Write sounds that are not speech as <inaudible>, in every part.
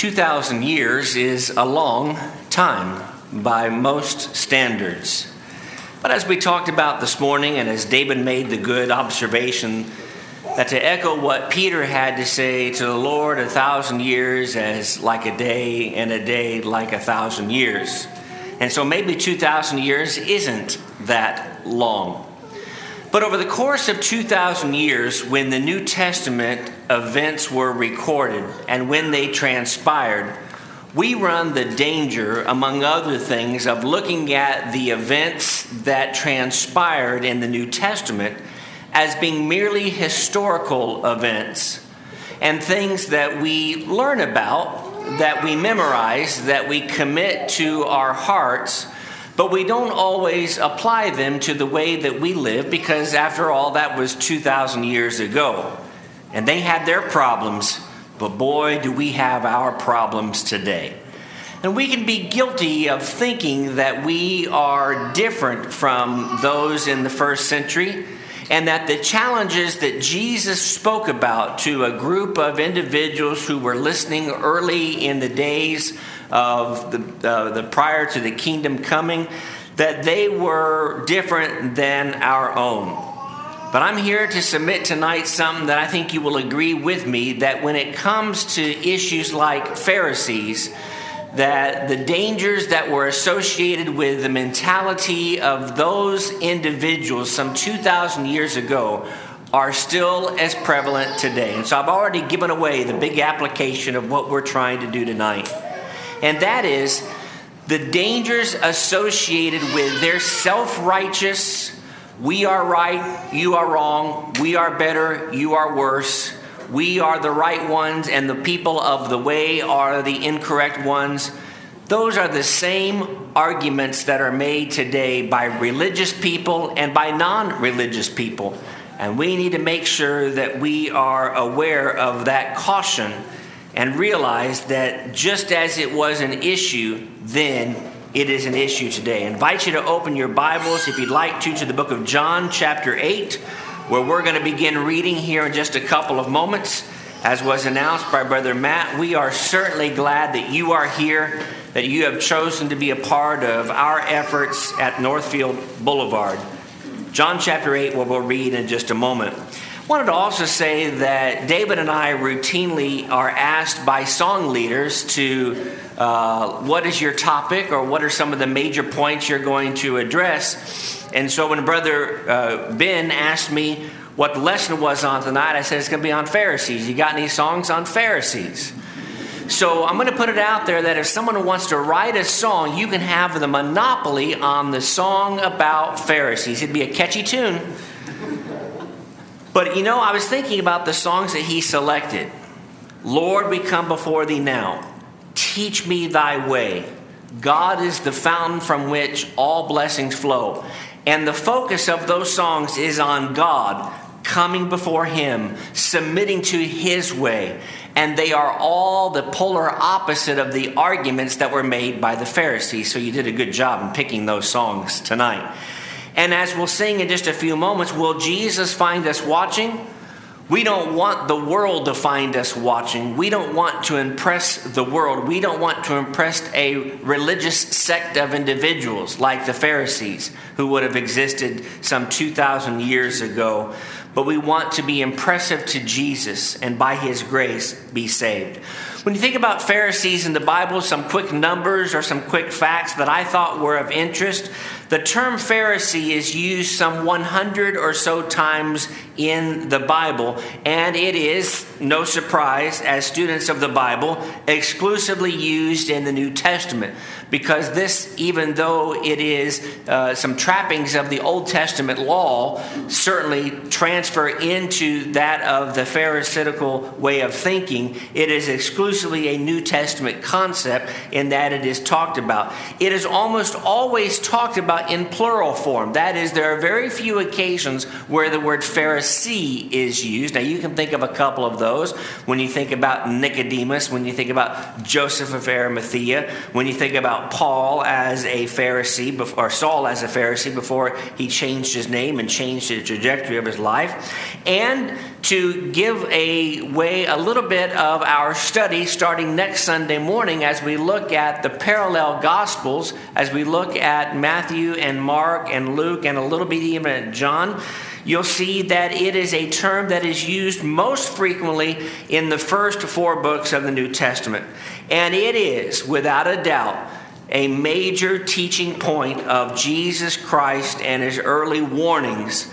2,000 years is a long time by most standards. But as we talked about this morning, and as David made the good observation, that to echo what Peter had to say to the Lord, a thousand years as like a day, and a day like a thousand years. And so maybe 2,000 years isn't that long. But over the course of 2,000 years, when the New Testament events were recorded and when they transpired, we run the danger, among other things, of looking at the events that transpired in the New Testament as being merely historical events and things that we learn about, that we memorize, that we commit to our hearts but we don't always apply them to the way that we live because, after all, that was 2,000 years ago. And they had their problems, but boy, do we have our problems today. And we can be guilty of thinking that we are different from those in the first century and that the challenges that Jesus spoke about to a group of individuals who were listening early in the days of the, uh, the prior to the kingdom coming, that they were different than our own. But I'm here to submit tonight something that I think you will agree with me that when it comes to issues like Pharisees, that the dangers that were associated with the mentality of those individuals some 2,000 years ago are still as prevalent today. And so I've already given away the big application of what we're trying to do tonight and that is the dangers associated with their self righteous, we are right, you are wrong, we are better, you are worse, we are the right ones, and the people of the way are the incorrect ones. Those are the same arguments that are made today by religious people and by non religious people. And we need to make sure that we are aware of that caution and realize that just as it was an issue then, it is an issue today. I invite you to open your Bibles, if you'd like to, to the book of John, chapter 8, where we're going to begin reading here in just a couple of moments. As was announced by Brother Matt, we are certainly glad that you are here, that you have chosen to be a part of our efforts at Northfield Boulevard. John chapter 8, where we'll read in just a moment wanted to also say that David and I routinely are asked by song leaders to uh, what is your topic or what are some of the major points you're going to address. And so when Brother uh, Ben asked me what the lesson was on tonight, I said it's going to be on Pharisees. You got any songs on Pharisees? So I'm going to put it out there that if someone wants to write a song, you can have the monopoly on the song about Pharisees. It'd be a catchy tune. But you know, I was thinking about the songs that he selected. Lord, we come before thee now. Teach me thy way. God is the fountain from which all blessings flow. And the focus of those songs is on God, coming before him, submitting to his way. And they are all the polar opposite of the arguments that were made by the Pharisees. So you did a good job in picking those songs tonight. And as we'll sing in just a few moments, will Jesus find us watching? We don't want the world to find us watching. We don't want to impress the world. We don't want to impress a religious sect of individuals like the Pharisees who would have existed some 2,000 years ago. But we want to be impressive to Jesus and by his grace be saved. When you think about Pharisees in the Bible, some quick numbers or some quick facts that I thought were of interest. The term Pharisee is used some 100 or so times in the Bible, and it is, no surprise, as students of the Bible, exclusively used in the New Testament. Because this, even though it is uh, some trappings of the Old Testament law, certainly transfer into that of the Pharisaical way of thinking, it is exclusively a New Testament concept in that it is talked about. It is almost always talked about in plural form. That is, there are very few occasions where the word Pharisee is used. Now, you can think of a couple of those when you think about Nicodemus, when you think about Joseph of Arimathea, when you think about Paul as a Pharisee, or Saul as a Pharisee before he changed his name and changed the trajectory of his life. And to give a way a little bit of our study starting next Sunday morning as we look at the parallel gospels, as we look at Matthew and Mark and Luke and a little bit even at John. You'll see that it is a term that is used most frequently in the first four books of the New Testament. And it is, without a doubt, a major teaching point of Jesus Christ and his early warnings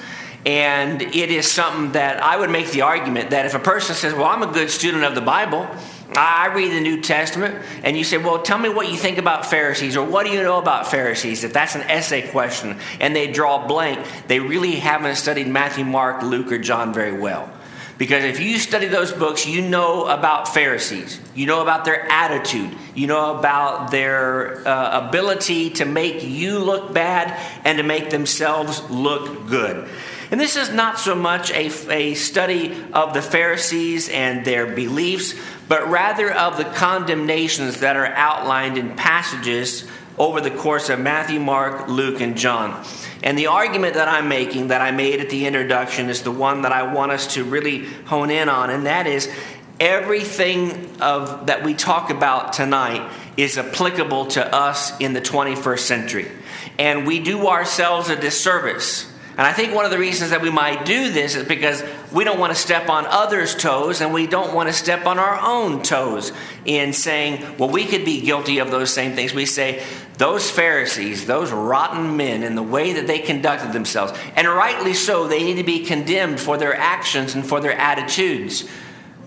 and it is something that I would make the argument that if a person says, Well, I'm a good student of the Bible, I read the New Testament, and you say, Well, tell me what you think about Pharisees, or what do you know about Pharisees? If that's an essay question and they draw blank, they really haven't studied Matthew, Mark, Luke, or John very well. Because if you study those books, you know about Pharisees. You know about their attitude. You know about their uh, ability to make you look bad and to make themselves look good. And this is not so much a, a study of the Pharisees and their beliefs, but rather of the condemnations that are outlined in passages over the course of Matthew, Mark, Luke, and John. And the argument that I'm making, that I made at the introduction, is the one that I want us to really hone in on, and that is everything of, that we talk about tonight is applicable to us in the 21st century. And we do ourselves a disservice and I think one of the reasons that we might do this is because we don't want to step on others' toes and we don't want to step on our own toes in saying, well, we could be guilty of those same things. We say, those Pharisees, those rotten men, in the way that they conducted themselves, and rightly so, they need to be condemned for their actions and for their attitudes.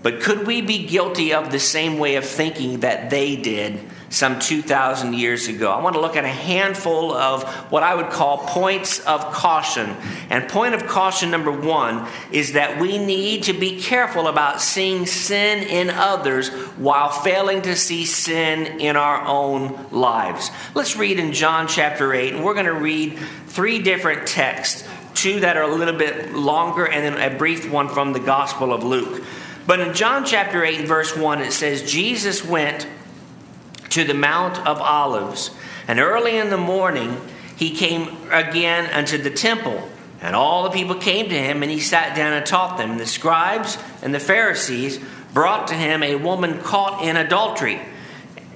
But could we be guilty of the same way of thinking that they did? Some 2,000 years ago. I want to look at a handful of what I would call points of caution. And point of caution number one is that we need to be careful about seeing sin in others while failing to see sin in our own lives. Let's read in John chapter 8, and we're going to read three different texts two that are a little bit longer, and then a brief one from the Gospel of Luke. But in John chapter 8, verse 1, it says, Jesus went to the Mount of Olives. And early in the morning, he came again unto the temple. And all the people came to him, and he sat down and taught them. The scribes and the Pharisees brought to him a woman caught in adultery.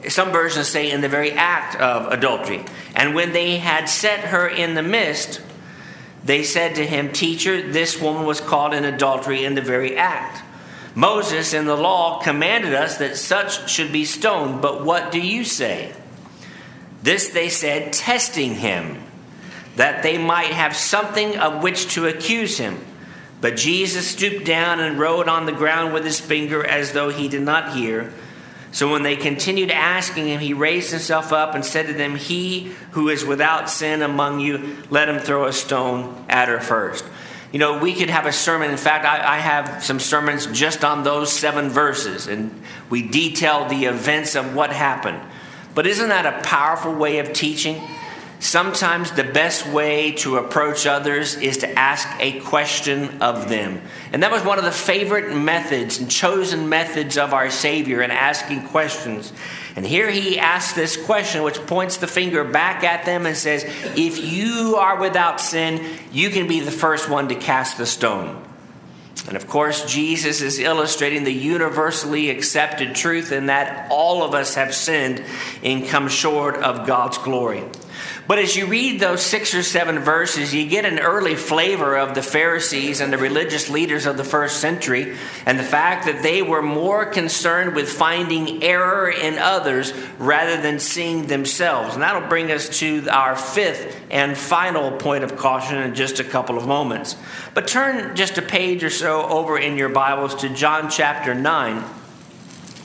Some versions say in the very act of adultery. And when they had set her in the midst, they said to him, Teacher, this woman was caught in adultery in the very act. Moses in the law commanded us that such should be stoned, but what do you say? This they said, testing him, that they might have something of which to accuse him. But Jesus stooped down and wrote on the ground with his finger as though he did not hear. So when they continued asking him, he raised himself up and said to them, He who is without sin among you, let him throw a stone at her first. You know, we could have a sermon. In fact, I, I, have some sermons just on those seven verses, and we detail the events of what happened. But isn't that a powerful way of teaching? Sometimes the best way to approach others is to ask a question of them. And that was one of the favorite methods and chosen methods of our Savior in asking questions. And here he asks this question, which points the finger back at them and says, If you are without sin, you can be the first one to cast the stone. And of course, Jesus is illustrating the universally accepted truth in that all of us have sinned and come short of God's glory. But as you read those six or seven verses, you get an early flavor of the Pharisees and the religious leaders of the first century, and the fact that they were more concerned with finding error in others rather than seeing themselves. And that'll bring us to our fifth and final point of caution in just a couple of moments. But turn just a page or so over in your Bibles to John chapter 9,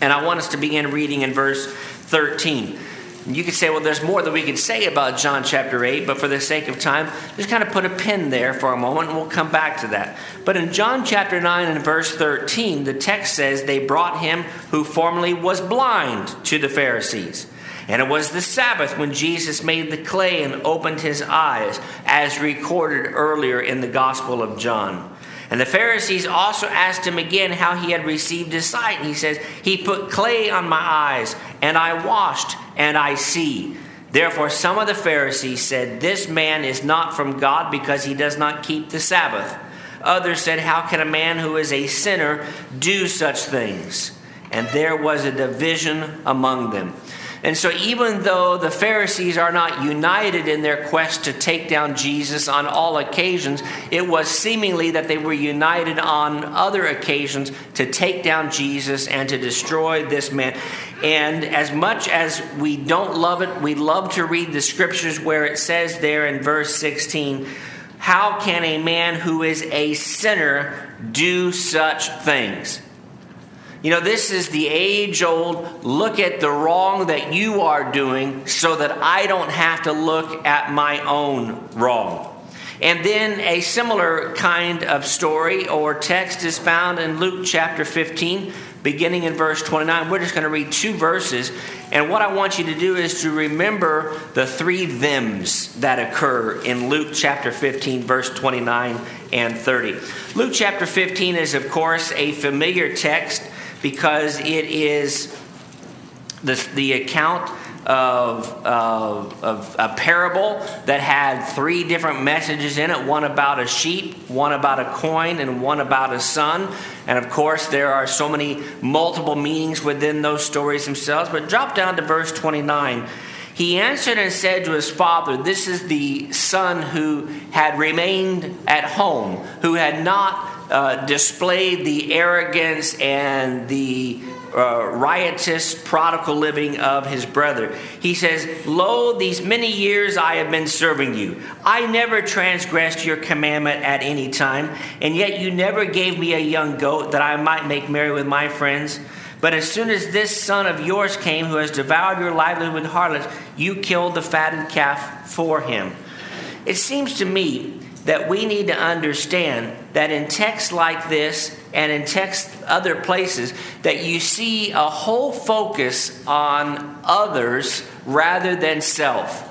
and I want us to begin reading in verse 13. You could say, well, there's more that we could say about John chapter 8, but for the sake of time, just kind of put a pin there for a moment and we'll come back to that. But in John chapter 9 and verse 13, the text says, They brought him who formerly was blind to the Pharisees. And it was the Sabbath when Jesus made the clay and opened his eyes, as recorded earlier in the Gospel of John. And the Pharisees also asked him again how he had received his sight. And he says, He put clay on my eyes, and I washed, and I see. Therefore, some of the Pharisees said, This man is not from God because he does not keep the Sabbath. Others said, How can a man who is a sinner do such things? And there was a division among them. And so, even though the Pharisees are not united in their quest to take down Jesus on all occasions, it was seemingly that they were united on other occasions to take down Jesus and to destroy this man. And as much as we don't love it, we love to read the scriptures where it says there in verse 16, How can a man who is a sinner do such things? You know, this is the age old look at the wrong that you are doing so that I don't have to look at my own wrong. And then a similar kind of story or text is found in Luke chapter 15, beginning in verse 29. We're just going to read two verses. And what I want you to do is to remember the three thems that occur in Luke chapter 15, verse 29 and 30. Luke chapter 15 is, of course, a familiar text because it is the, the account of, of, of, a parable that had three different messages in it one about a sheep, one about a coin, and one about a son. And of course, there are so many multiple meanings within those stories themselves. But drop down to verse 29. He answered and said to his father, This is the son who had remained at home, who had not uh, displayed the arrogance and the uh, riotous, prodigal living of his brother. He says, Lo, these many years I have been serving you. I never transgressed your commandment at any time, and yet you never gave me a young goat that I might make merry with my friends. But as soon as this son of yours came, who has devoured your livelihood with harlots, you killed the fattened calf for him. It seems to me that we need to understand that in texts like this and in texts other places that you see a whole focus on others rather than self.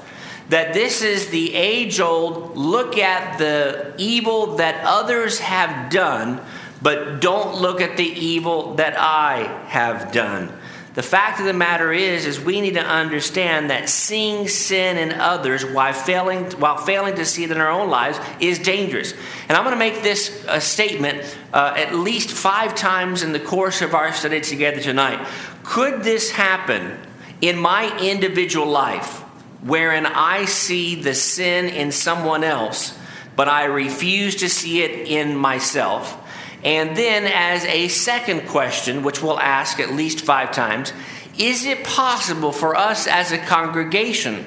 That this is the age old look at the evil that others have done but don't look at the evil that I have done the fact of the matter is, is we need to understand that seeing sin in others while failing, while failing to see it in our own lives is dangerous. And I'm going to make this a statement uh, at least five times in the course of our study together tonight. Could this happen in my individual life, wherein I see the sin in someone else, but I refuse to see it in myself? And then, as a second question, which we'll ask at least five times, is it possible for us as a congregation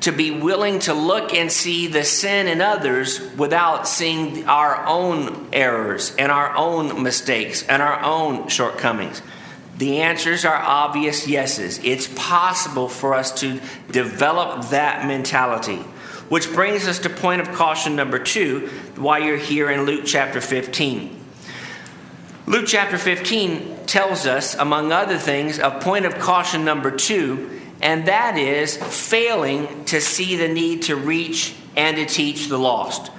to be willing to look and see the sin in others without seeing our own errors and our own mistakes and our own shortcomings? The answers are obvious yeses. It's possible for us to develop that mentality. Which brings us to point of caution number two, why you're here in Luke chapter 15. Luke chapter 15 tells us, among other things, a point of caution number two, and that is failing to see the need to reach and to teach the lost.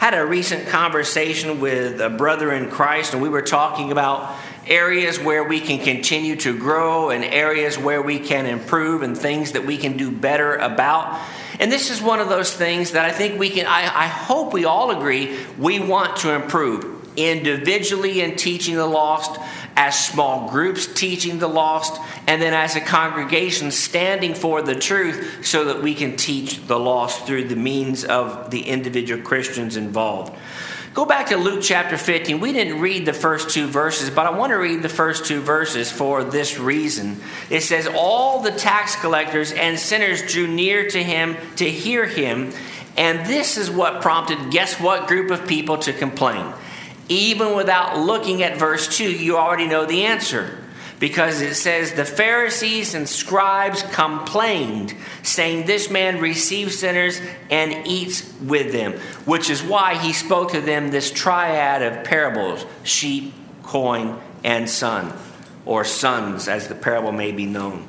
I had a recent conversation with a brother in Christ, and we were talking about areas where we can continue to grow and areas where we can improve and things that we can do better about. And this is one of those things that I think we can, I, I hope we all agree we want to improve individually in teaching the lost, as small groups teaching the lost, and then as a congregation standing for the truth so that we can teach the lost through the means of the individual Christians involved. Go back to Luke chapter 15. We didn't read the first two verses, but I want to read the first two verses for this reason. It says, All the tax collectors and sinners drew near to him to hear him, and this is what prompted guess what group of people to complain? Even without looking at verse 2, you already know the answer. Because it says, The Pharisees and scribes complained, saying, This man receives sinners and eats with them. Which is why he spoke to them this triad of parables sheep, coin, and son, or sons, as the parable may be known.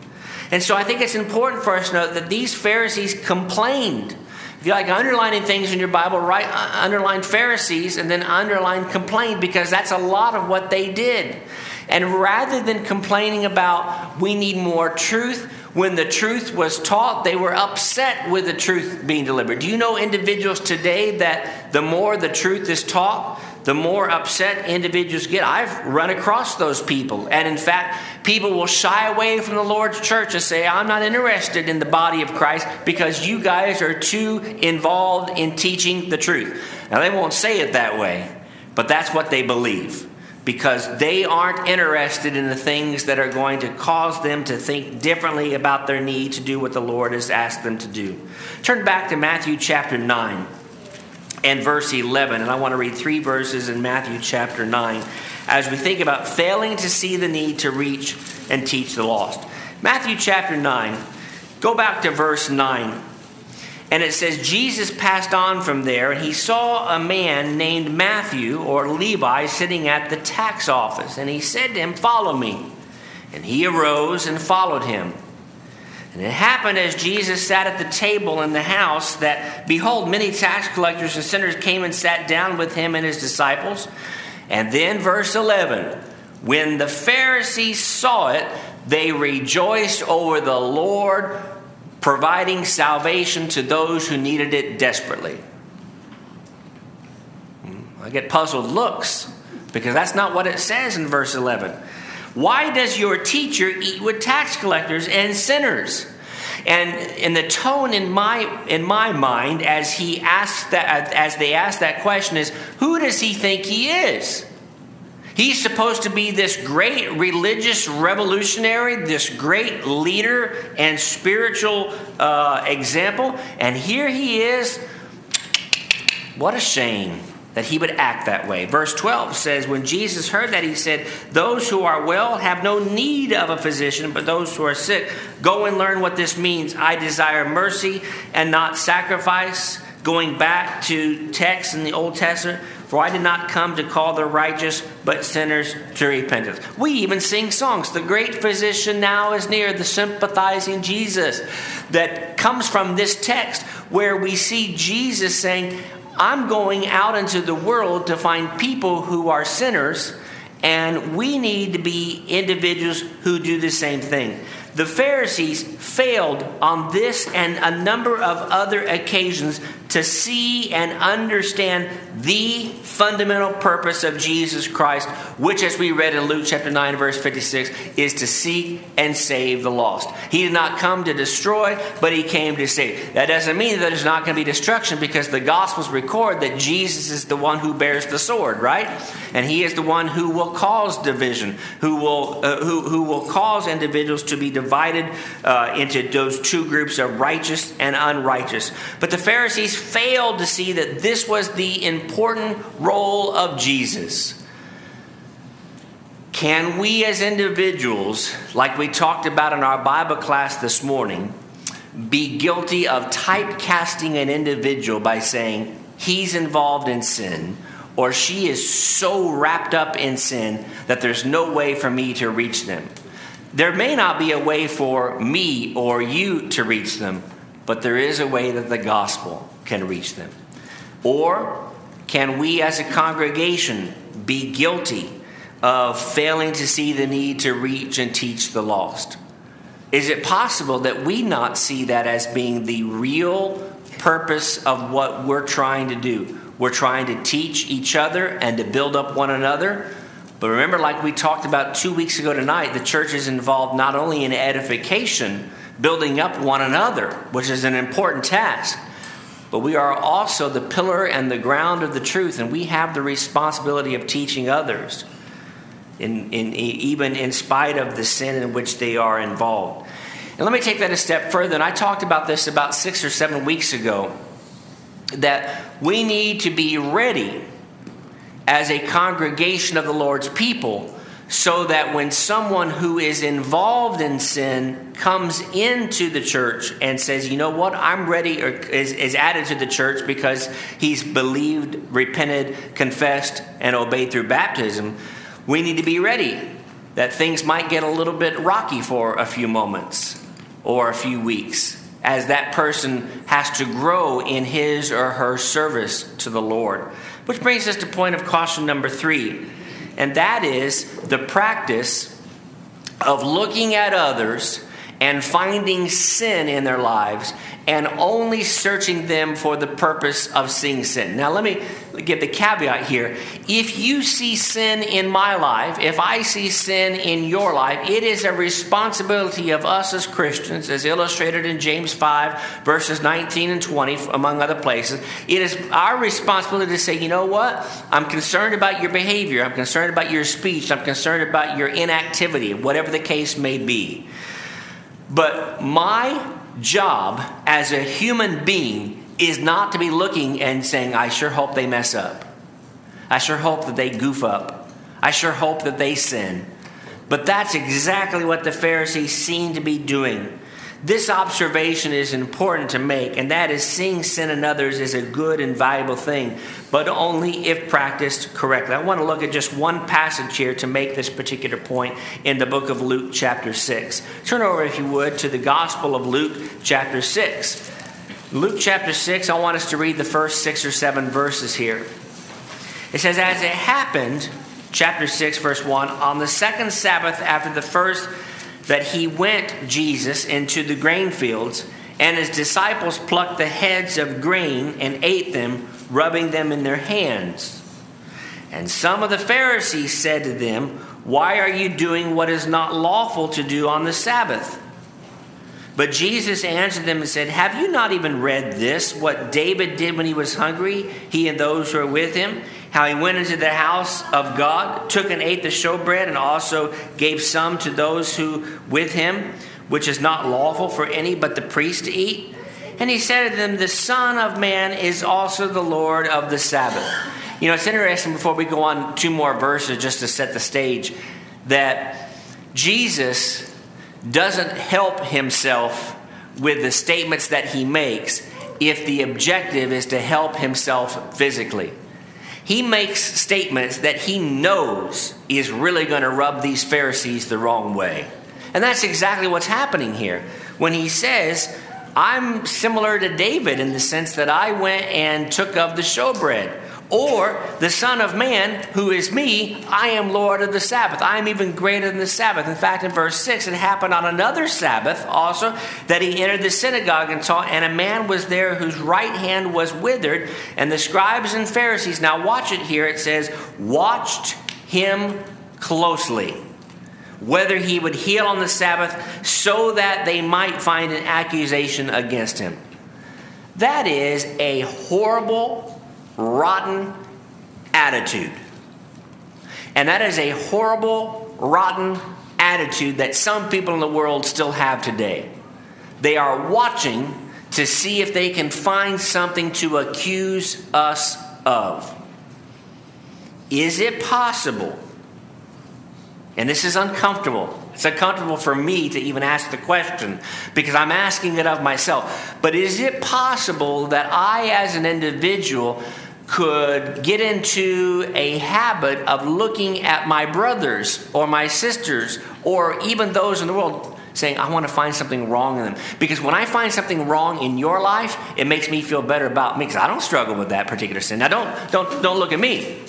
And so I think it's important for us to note that these Pharisees complained if you like underlining things in your Bible, write uh, underline Pharisees and then underline complain because that's a lot of what they did. And rather than complaining about we need more truth, when the truth was taught, they were upset with the truth being delivered. Do you know individuals today that the more the truth is taught, the more upset individuals get. I've run across those people. And in fact, people will shy away from the Lord's church and say, I'm not interested in the body of Christ because you guys are too involved in teaching the truth. Now, they won't say it that way, but that's what they believe because they aren't interested in the things that are going to cause them to think differently about their need to do what the Lord has asked them to do. Turn back to Matthew chapter 9 and verse 11, and I want to read three verses in Matthew chapter 9 as we think about failing to see the need to reach and teach the lost. Matthew chapter 9, go back to verse 9. And it says, Jesus passed on from there, and he saw a man named Matthew or Levi sitting at the tax office. And he said to him, Follow me. And he arose and followed him. And it happened as Jesus sat at the table in the house that, behold, many tax collectors and sinners came and sat down with him and his disciples. And then, verse 11 when the Pharisees saw it, they rejoiced over the Lord providing salvation to those who needed it desperately. Hmm, I get puzzled looks because that's not what it says in verse 11. Why does your teacher eat with tax collectors and sinners? And in the tone in my in my mind as he asked that as they asked that question is who does he think he is? He's supposed to be this great religious revolutionary, this great leader and spiritual uh, example. And here he is. What a shame that he would act that way. Verse 12 says, When Jesus heard that, he said, Those who are well have no need of a physician, but those who are sick, go and learn what this means. I desire mercy and not sacrifice. Going back to texts in the Old Testament, for I did not come to call the righteous, but sinners to repentance. We even sing songs. The great physician now is near, the sympathizing Jesus, that comes from this text where we see Jesus saying, I'm going out into the world to find people who are sinners, and we need to be individuals who do the same thing. The Pharisees failed on this and a number of other occasions to see and understand the fundamental purpose of Jesus Christ, which, as we read in Luke chapter 9, verse 56, is to seek and save the lost. He did not come to destroy, but he came to save. That doesn't mean that there's not going to be destruction because the Gospels record that Jesus is the one who bears the sword, right? And he is the one who will cause division, who will, uh, who, who will cause individuals to be divided uh, into those two groups of righteous and unrighteous. But the Pharisees failed to see that this was the important role of Jesus. Can we as individuals, like we talked about in our Bible class this morning, be guilty of typecasting an individual by saying he's involved in sin or she is so wrapped up in sin that there's no way for me to reach them? There may not be a way for me or you to reach them, but there is a way that the gospel can reach them. Or can we as a congregation be guilty of failing to see the need to reach and teach the lost? Is it possible that we not see that as being the real purpose of what we're trying to do? We're trying to teach each other and to build up one another, but remember, like we talked about two weeks ago tonight, the church is involved not only in edification, building up one another, which is an important task, but we are also the pillar and the ground of the truth, and we have the responsibility of teaching others, in, in, even in spite of the sin in which they are involved. And let me take that a step further. And I talked about this about six or seven weeks ago that we need to be ready as a congregation of the Lord's people so that when someone who is involved in sin comes into the church and says, you know what, I'm ready, or is, is, added to the church because he's believed, repented, confessed, and obeyed through baptism, we need to be ready that things might get a little bit rocky for a few moments or a few weeks as that person has to grow in his or her service to the Lord. Which brings us to point of caution number three, and that is the practice of looking at others and finding sin in their lives and only searching them for the purpose of seeing sin. Now, let me give the caveat here. If you see sin in my life, if I see sin in your life, it is a responsibility of us as Christians, as illustrated in James 5, verses 19 and 20, among other places. It is our responsibility to say, you know what? I'm concerned about your behavior, I'm concerned about your speech, I'm concerned about your inactivity, whatever the case may be. But my job as a human being is not to be looking and saying, I sure hope they mess up. I sure hope that they goof up. I sure hope that they sin. But that's exactly what the Pharisees seem to be doing. This observation is important to make, and that is seeing sin in others is a good and valuable thing, but only if practiced correctly. I want to look at just one passage here to make this particular point in the book of Luke, chapter 6. Turn over, if you would, to the Gospel of Luke, chapter 6. Luke chapter 6, I want us to read the first six or seven verses here. It says, As it happened, chapter 6, verse 1, on the second Sabbath after the first that he went, Jesus, into the grain fields, and his disciples plucked the heads of grain and ate them, rubbing them in their hands. And some of the Pharisees said to them, Why are you doing what is not lawful to do on the Sabbath? But Jesus answered them and said, Have you not even read this, what David did when he was hungry, he and those who are with him? How he went into the house of God, took and ate the showbread, and also gave some to those who with him, which is not lawful for any but the priest to eat. And he said to them, The Son of Man is also the Lord of the Sabbath. You know, it's interesting before we go on two more verses just to set the stage that Jesus doesn't help himself with the statements that he makes if the objective is to help himself physically he makes statements that he knows is really going to rub these Pharisees the wrong way. And that's exactly what's happening here. When he says, I'm similar to David in the sense that I went and took of the showbread. Or the Son of Man, who is me, I am Lord of the Sabbath. I am even greater than the Sabbath. In fact, in verse 6, it happened on another Sabbath also that he entered the synagogue and taught, and a man was there whose right hand was withered. And the scribes and Pharisees, now watch it here, it says, watched him closely whether he would heal on the Sabbath so that they might find an accusation against him. That is a horrible rotten attitude. And that is a horrible, rotten attitude that some people in the world still have today. They are watching to see if they can find something to accuse us of. Is it possible? And this is uncomfortable. It's uncomfortable for me to even ask the question because I'm asking it of myself. But is it possible that I, as an individual, could get into a habit of looking at my brothers or my sisters or even those in the world saying, I want to find something wrong in them. Because when I find something wrong in your life, it makes me feel better about me because I don't struggle with that particular sin. Now, don't, don't, don't look at me,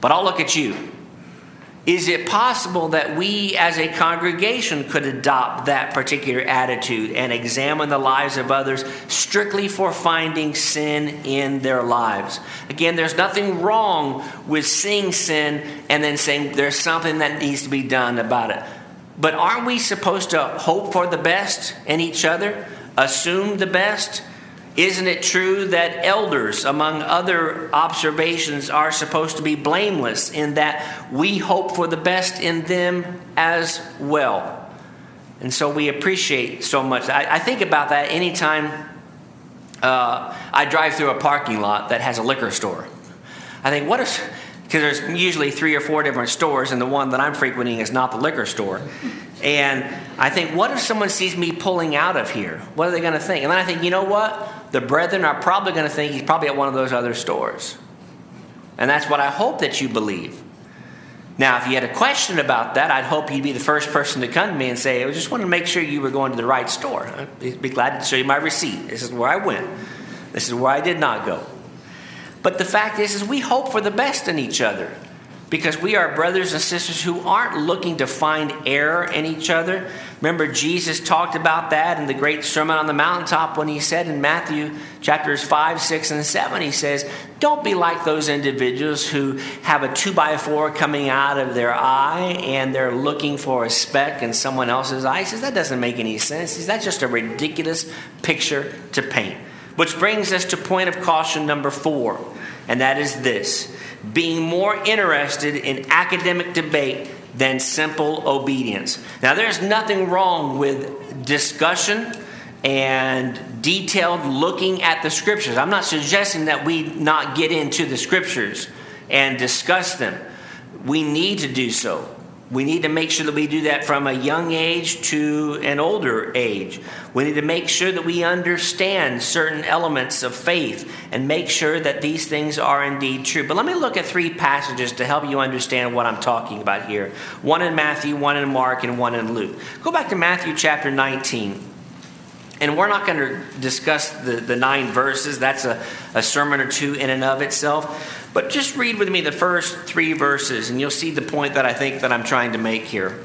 but I'll look at you. Is it possible that we as a congregation could adopt that particular attitude and examine the lives of others strictly for finding sin in their lives? Again, there's nothing wrong with seeing sin and then saying there's something that needs to be done about it. But aren't we supposed to hope for the best in each other? Assume the best? Isn't it true that elders, among other observations, are supposed to be blameless in that we hope for the best in them as well? And so we appreciate so much. I, I think about that anytime uh, I drive through a parking lot that has a liquor store. I think, what if, because there's usually three or four different stores, and the one that I'm frequenting is not the liquor store. And I think, what if someone sees me pulling out of here? What are they going to think? And then I think, you know what? The brethren are probably going to think he's probably at one of those other stores. And that's what I hope that you believe. Now, if you had a question about that, I'd hope you'd be the first person to come to me and say, I just want to make sure you were going to the right store. I'd be glad to show you my receipt. This is where I went. This is where I did not go. But the fact is, is we hope for the best in each other. Because we are brothers and sisters who aren't looking to find error in each other. Remember, Jesus talked about that in the great Sermon on the Mountaintop when he said in Matthew chapters 5, 6, and 7, he says, Don't be like those individuals who have a two by four coming out of their eye and they're looking for a speck in someone else's eye. He says, That doesn't make any sense. Says, That's just a ridiculous picture to paint. Which brings us to point of caution number four, and that is this being more interested in academic debate than simple obedience. Now, there's nothing wrong with discussion and detailed looking at the scriptures. I'm not suggesting that we not get into the scriptures and discuss them. We need to do so. We need to make sure that we do that from a young age to an older age. We need to make sure that we understand certain elements of faith and make sure that these things are indeed true. But let me look at three passages to help you understand what I'm talking about here one in Matthew, one in Mark, and one in Luke. Go back to Matthew chapter 19. And we're not going to discuss the, the nine verses. That's a, a sermon or two in and of itself. But just read with me the first three verses, and you'll see the point that I think that I'm trying to make here.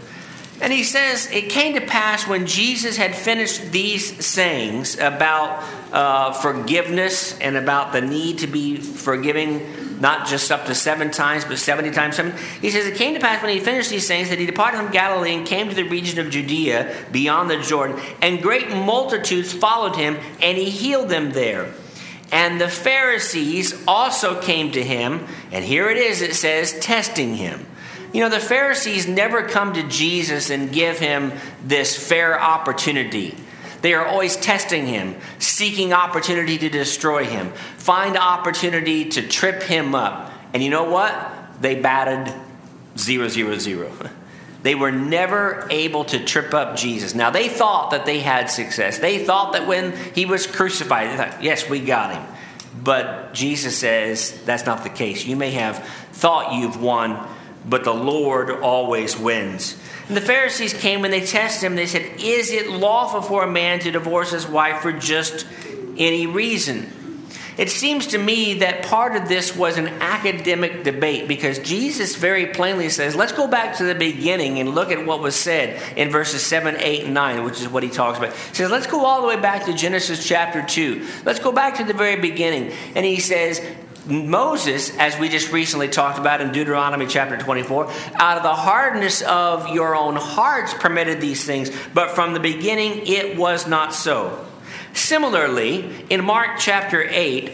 And he says, It came to pass when Jesus had finished these sayings about uh, forgiveness and about the need to be forgiving, not just up to seven times, but 70 times seven. He says, It came to pass when he finished these sayings that he departed from Galilee and came to the region of Judea beyond the Jordan, and great multitudes followed him, and he healed them there. And the Pharisees also came to him, and here it is, it says, testing him. You know, the Pharisees never come to Jesus and give him this fair opportunity. They are always testing him, seeking opportunity to destroy him, find opportunity to trip him up. And you know what? They batted zero, zero, zero. <laughs> They were never able to trip up Jesus. Now, they thought that they had success. They thought that when he was crucified, they thought, yes, we got him. But Jesus says that's not the case. You may have thought you've won, but the Lord always wins. And the Pharisees came and they tested him. They said, Is it lawful for a man to divorce his wife for just any reason? It seems to me that part of this was an academic debate because Jesus very plainly says, let's go back to the beginning and look at what was said in verses 7, 8, and 9, which is what he talks about. He says, let's go all the way back to Genesis chapter 2. Let's go back to the very beginning. And he says, Moses, as we just recently talked about in Deuteronomy chapter 24, out of the hardness of your own hearts permitted these things, but from the beginning it was not so. Similarly, in Mark chapter 8,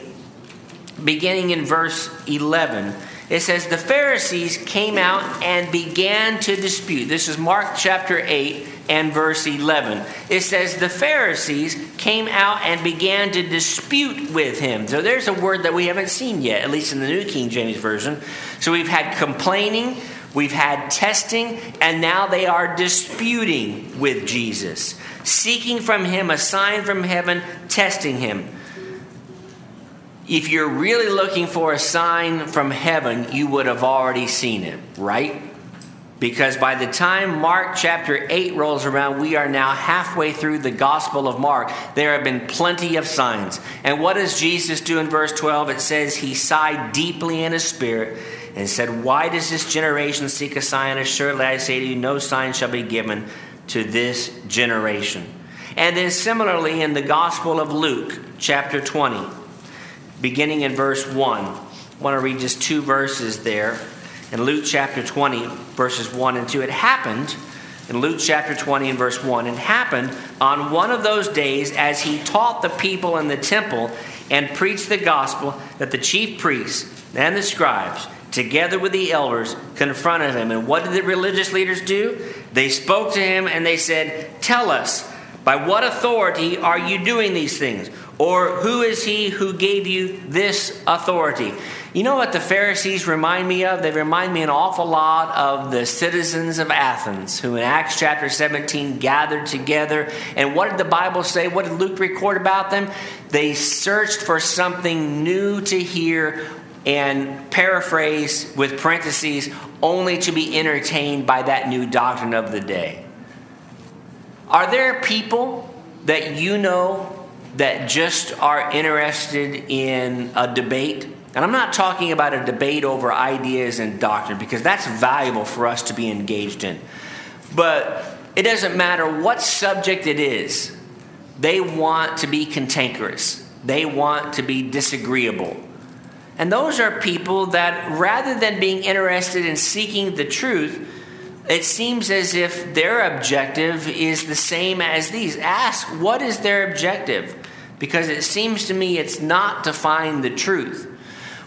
beginning in verse 11, it says, The Pharisees came out and began to dispute. This is Mark chapter 8 and verse 11. It says, The Pharisees came out and began to dispute with him. So there's a word that we haven't seen yet, at least in the New King James Version. So we've had complaining, we've had testing, and now they are disputing with Jesus seeking from him a sign from heaven, testing him. If you're really looking for a sign from heaven, you would have already seen it, right? Because by the time Mark chapter 8 rolls around, we are now halfway through the Gospel of Mark. There have been plenty of signs. And what does Jesus do in verse 12? It says, He sighed deeply in his spirit and said, Why does this generation seek a sign? Assuredly, I say to you, no sign shall be given to this generation. And then similarly in the Gospel of Luke, chapter 20, beginning in verse 1. I want to read just two verses there. In Luke chapter 20, verses 1 and 2, it happened in Luke chapter 20 and verse 1, it happened on one of those days as he taught the people in the temple and preached the gospel that the chief priests and the scribes together with the elders, confronted him. And what did the religious leaders do? They spoke to him and they said, Tell us, by what authority are you doing these things? Or who is he who gave you this authority? You know what the Pharisees remind me of? They remind me an awful lot of the citizens of Athens who in Acts chapter 17 gathered together. And what did the Bible say? What did Luke record about them? They searched for something new to hear and paraphrase with parentheses only to be entertained by that new doctrine of the day. Are there people that you know that just are interested in a debate And I'm not talking about a debate over ideas and doctrine because that's valuable for us to be engaged in. But it doesn't matter what subject it is, they want to be cantankerous, they want to be disagreeable. And those are people that, rather than being interested in seeking the truth, it seems as if their objective is the same as these. Ask, what is their objective? Because it seems to me it's not to find the truth.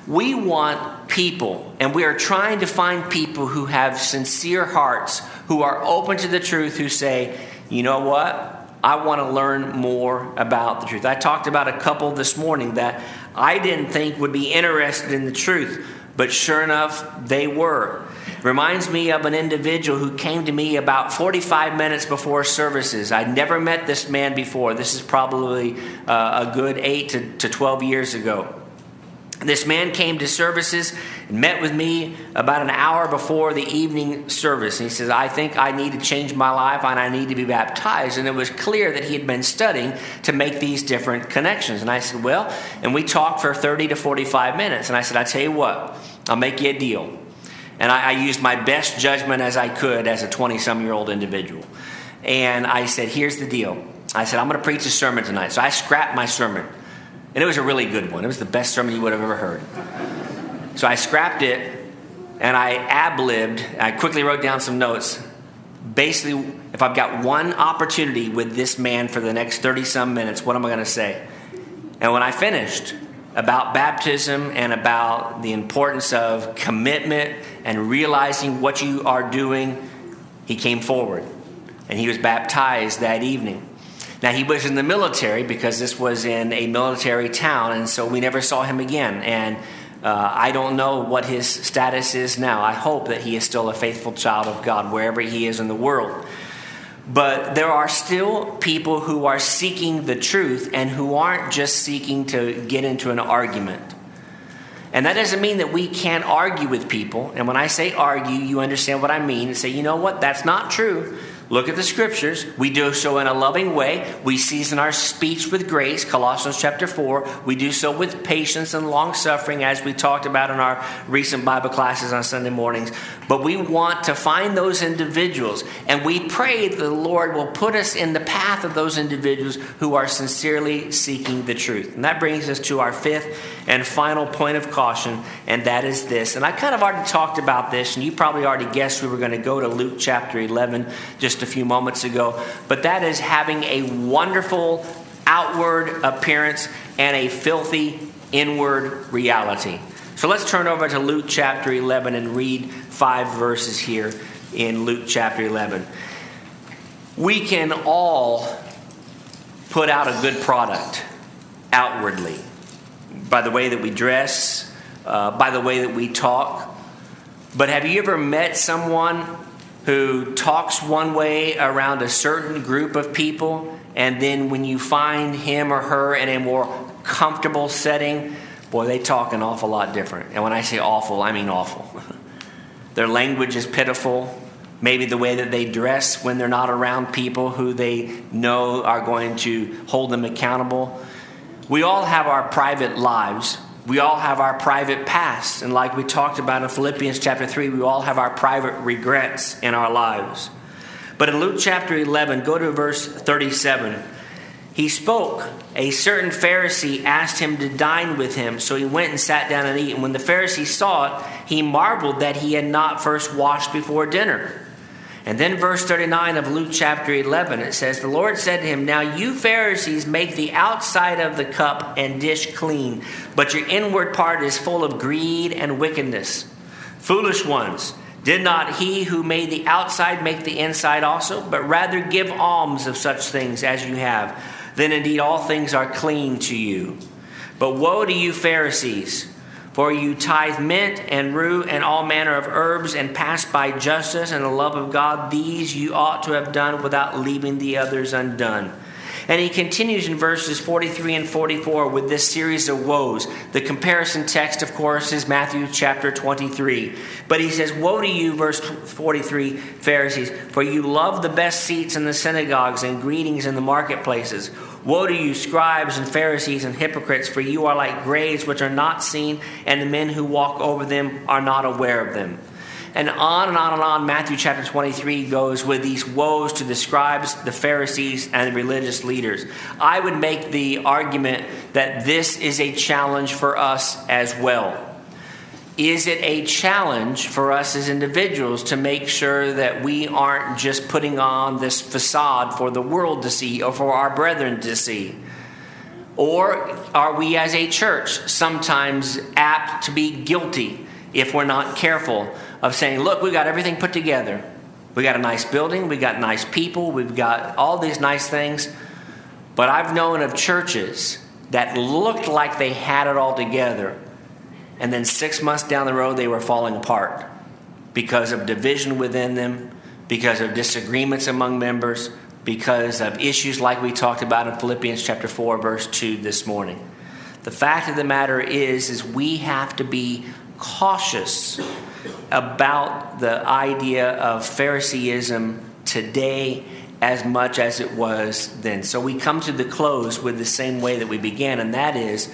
We want people, and we are trying to find people who have sincere hearts, who are open to the truth, who say, you know what? I want to learn more about the truth. I talked about a couple this morning that I didn't think would be interested in the truth, but sure enough, they were. Reminds me of an individual who came to me about 45 minutes before services. I'd never met this man before. This is probably uh, a good 8 to, to 12 years ago. This man came to services and met with me about an hour before the evening service. And he says, I think I need to change my life and I need to be baptized. And it was clear that he had been studying to make these different connections. And I said, Well, and we talked for 30 to 45 minutes. And I said, I tell you what, I'll make you a deal. And I, I used my best judgment as I could as a 20 some year old individual. And I said, Here's the deal. I said, I'm going to preach a sermon tonight. So I scrapped my sermon. And it was a really good one. It was the best sermon you would have ever heard. So I scrapped it and I ab libbed. I quickly wrote down some notes. Basically, if I've got one opportunity with this man for the next 30 some minutes, what am I going to say? And when I finished about baptism and about the importance of commitment and realizing what you are doing, he came forward and he was baptized that evening. Now, he was in the military because this was in a military town, and so we never saw him again. And uh, I don't know what his status is now. I hope that he is still a faithful child of God wherever he is in the world. But there are still people who are seeking the truth and who aren't just seeking to get into an argument. And that doesn't mean that we can't argue with people. And when I say argue, you understand what I mean and say, you know what, that's not true. Look at the scriptures. We do so in a loving way. We season our speech with grace, Colossians chapter 4. We do so with patience and long suffering, as we talked about in our recent Bible classes on Sunday mornings. But we want to find those individuals, and we pray that the Lord will put us in the path of those individuals who are sincerely seeking the truth. And that brings us to our fifth and final point of caution, and that is this. And I kind of already talked about this, and you probably already guessed we were going to go to Luke chapter 11 just a few moments ago, but that is having a wonderful outward appearance and a filthy inward reality. So let's turn over to Luke chapter 11 and read five verses here in Luke chapter 11. We can all put out a good product outwardly by the way that we dress, uh, by the way that we talk. But have you ever met someone who talks one way around a certain group of people, and then when you find him or her in a more comfortable setting, boy, they talk an awful lot different. And when I say awful, I mean awful. <laughs> Their language is pitiful. Maybe the way that they dress when they're not around people who they know are going to hold them accountable. We all have our private lives. We all have our private past. And like we talked about in Philippians chapter 3, we all have our private regrets in our lives. But in Luke chapter 11, go to verse 37. He spoke. A certain Pharisee asked him to dine with him, so he went and sat down and ate. And when the Pharisee saw it, he marveled that he had not first washed before dinner. And then, verse 39 of Luke chapter 11, it says, The Lord said to him, Now you Pharisees make the outside of the cup and dish clean, but your inward part is full of greed and wickedness. Foolish ones, did not he who made the outside make the inside also? But rather give alms of such things as you have. Then indeed all things are clean to you. But woe to you, Pharisees! For you tithe mint and rue and all manner of herbs, and pass by justice and the love of God. These you ought to have done without leaving the others undone. And he continues in verses 43 and 44 with this series of woes. The comparison text, of course, is Matthew chapter 23. But he says, Woe to you, verse 43, Pharisees, for you love the best seats in the synagogues and greetings in the marketplaces. Woe to you, scribes and Pharisees and hypocrites, for you are like graves which are not seen, and the men who walk over them are not aware of them. And on and on and on, Matthew chapter 23 goes with these woes to the scribes, the Pharisees, and the religious leaders. I would make the argument that this is a challenge for us as well. Is it a challenge for us as individuals to make sure that we aren't just putting on this facade for the world to see or for our brethren to see? Or are we as a church sometimes apt to be guilty if we're not careful of saying, look, we've got everything put together. We got a nice building, we got nice people, we've got all these nice things. But I've known of churches that looked like they had it all together and then six months down the road, they were falling apart because of division within them, because of disagreements among members, because of issues like we talked about in Philippians chapter 4, verse 2 this morning. The fact of the matter is, is we have to be cautious about the idea of Phariseeism today as much as it was then. So we come to the close with the same way that we began, and that is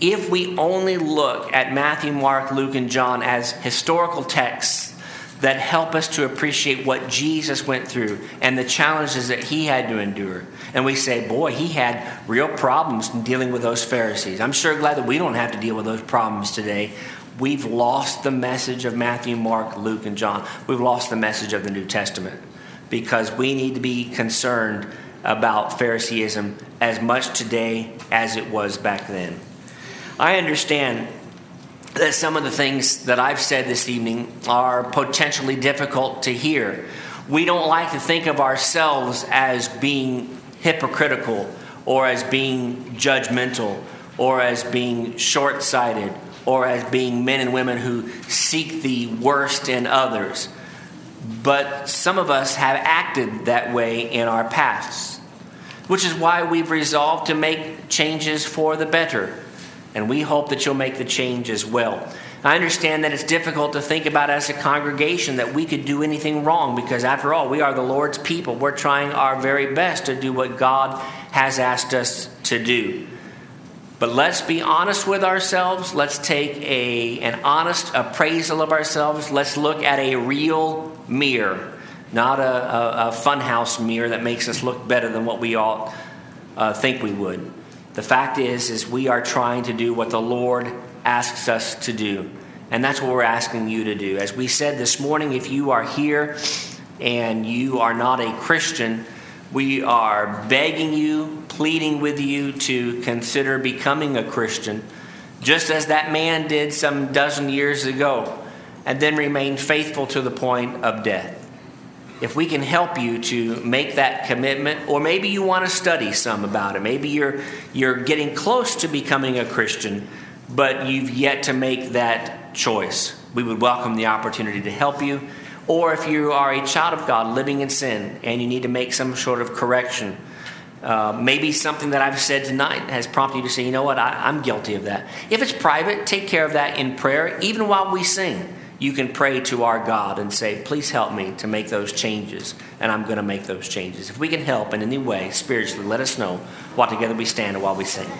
if we only look at Matthew, Mark, Luke, and John as historical texts that help us to appreciate what Jesus went through and the challenges that he had to endure. And we say, boy, he had real problems in dealing with those Pharisees. I'm sure glad that we don't have to deal with those problems today. We've lost the message of Matthew, Mark, Luke, and John. We've lost the message of the New Testament because we need to be concerned about Phariseeism as much today as it was back then. I understand that some of the things that I've said this evening are potentially difficult to hear. We don't like to think of ourselves as being hypocritical or as being judgmental or as being short sighted or as being men and women who seek the worst in others. But some of us have acted that way in our pasts, which is why we've resolved to make changes for the better and we hope that you'll make the change as well. I understand that it's difficult to think about as a congregation that we could do anything wrong because, after all, we are the Lord's people. We're trying our very best to do what God has asked us to do. But let's be honest with ourselves. Let's take a, an honest appraisal of ourselves. Let's look at a real mirror, not a, a, a funhouse mirror that makes us look better than what we all uh, think we would. The fact is, is we are trying to do what the Lord asks us to do. And that's what we're asking you to do. As we said this morning, if you are here and you are not a Christian, we are begging you, pleading with you to consider becoming a Christian, just as that man did some dozen years ago, and then remain faithful to the point of death if we can help you to make that commitment, or maybe you want to study some about it. Maybe you're, you're getting close to becoming a Christian, but you've yet to make that choice. We would welcome the opportunity to help you. Or if you are a child of God living in sin and you need to make some sort of correction, uh, maybe something that I've said tonight has prompted you to say, you know what, I, I'm guilty of that. If it's private, take care of that in prayer, even while we sing you can pray to our God and say, Please help me to make those changes, and I'm going to make those changes. If we can help in any way spiritually, let us know while together we stand and while we sing.